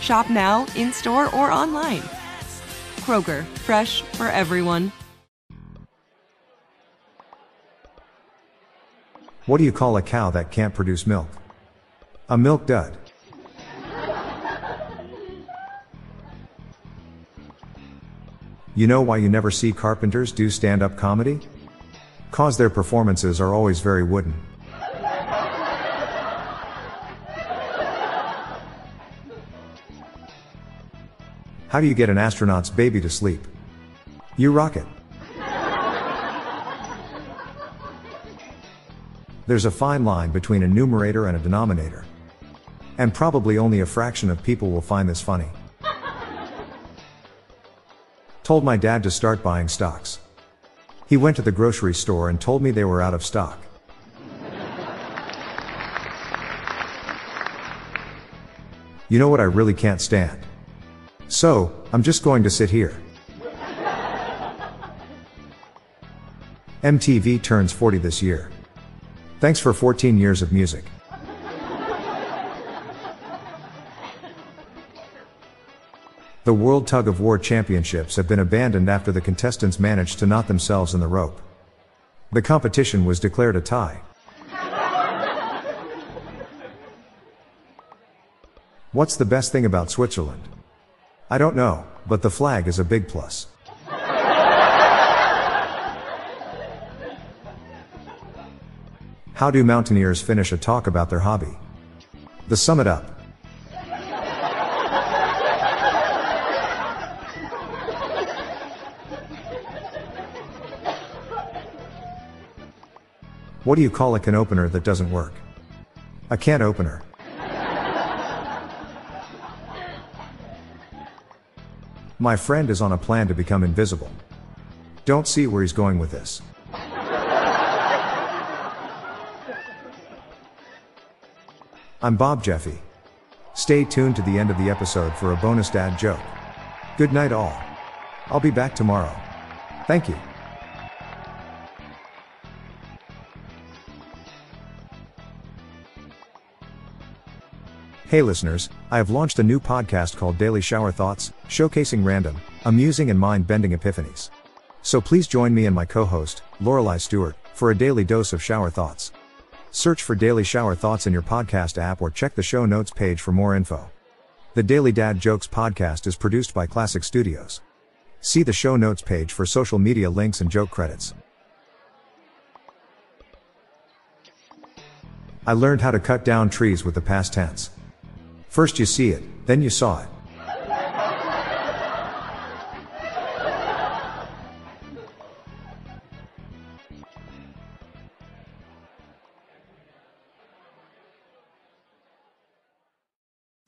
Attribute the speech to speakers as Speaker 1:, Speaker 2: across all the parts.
Speaker 1: Shop now, in store, or online. Kroger, fresh for everyone.
Speaker 2: What do you call a cow that can't produce milk? A milk dud. You know why you never see carpenters do stand up comedy? Cause their performances are always very wooden. How do you get an astronaut's baby to sleep? You rock it. There's a fine line between a numerator and a denominator. And probably only a fraction of people will find this funny. Told my dad to start buying stocks. He went to the grocery store and told me they were out of stock. You know what I really can't stand? So, I'm just going to sit here. MTV turns 40 this year. Thanks for 14 years of music. The World Tug of War Championships have been abandoned after the contestants managed to knot themselves in the rope. The competition was declared a tie. What's the best thing about Switzerland? I don't know, but the flag is a big plus. How do mountaineers finish a talk about their hobby? The sum it up. What do you call a can opener that doesn't work? A can opener. My friend is on a plan to become invisible. Don't see where he's going with this. I'm Bob Jeffy. Stay tuned to the end of the episode for a bonus dad joke. Good night, all. I'll be back tomorrow. Thank you. Hey listeners, I have launched a new podcast called Daily Shower Thoughts, showcasing random, amusing and mind-bending epiphanies. So please join me and my co-host, Lorelei Stewart, for a daily dose of shower thoughts. Search for Daily Shower Thoughts in your podcast app or check the show notes page for more info. The Daily Dad Jokes podcast is produced by Classic Studios. See the show notes page for social media links and joke credits. I learned how to cut down trees with the past tense. First you see it, then you saw it.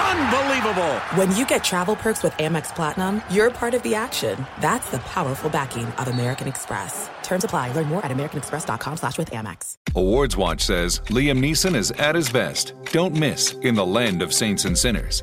Speaker 3: Unbelievable!
Speaker 4: When you get travel perks with Amex Platinum, you're part of the action. That's the powerful backing of American Express. Terms apply. Learn more at americanexpress.com slash with Amex.
Speaker 5: Awards Watch says Liam Neeson is at his best. Don't miss In the Land of Saints and Sinners.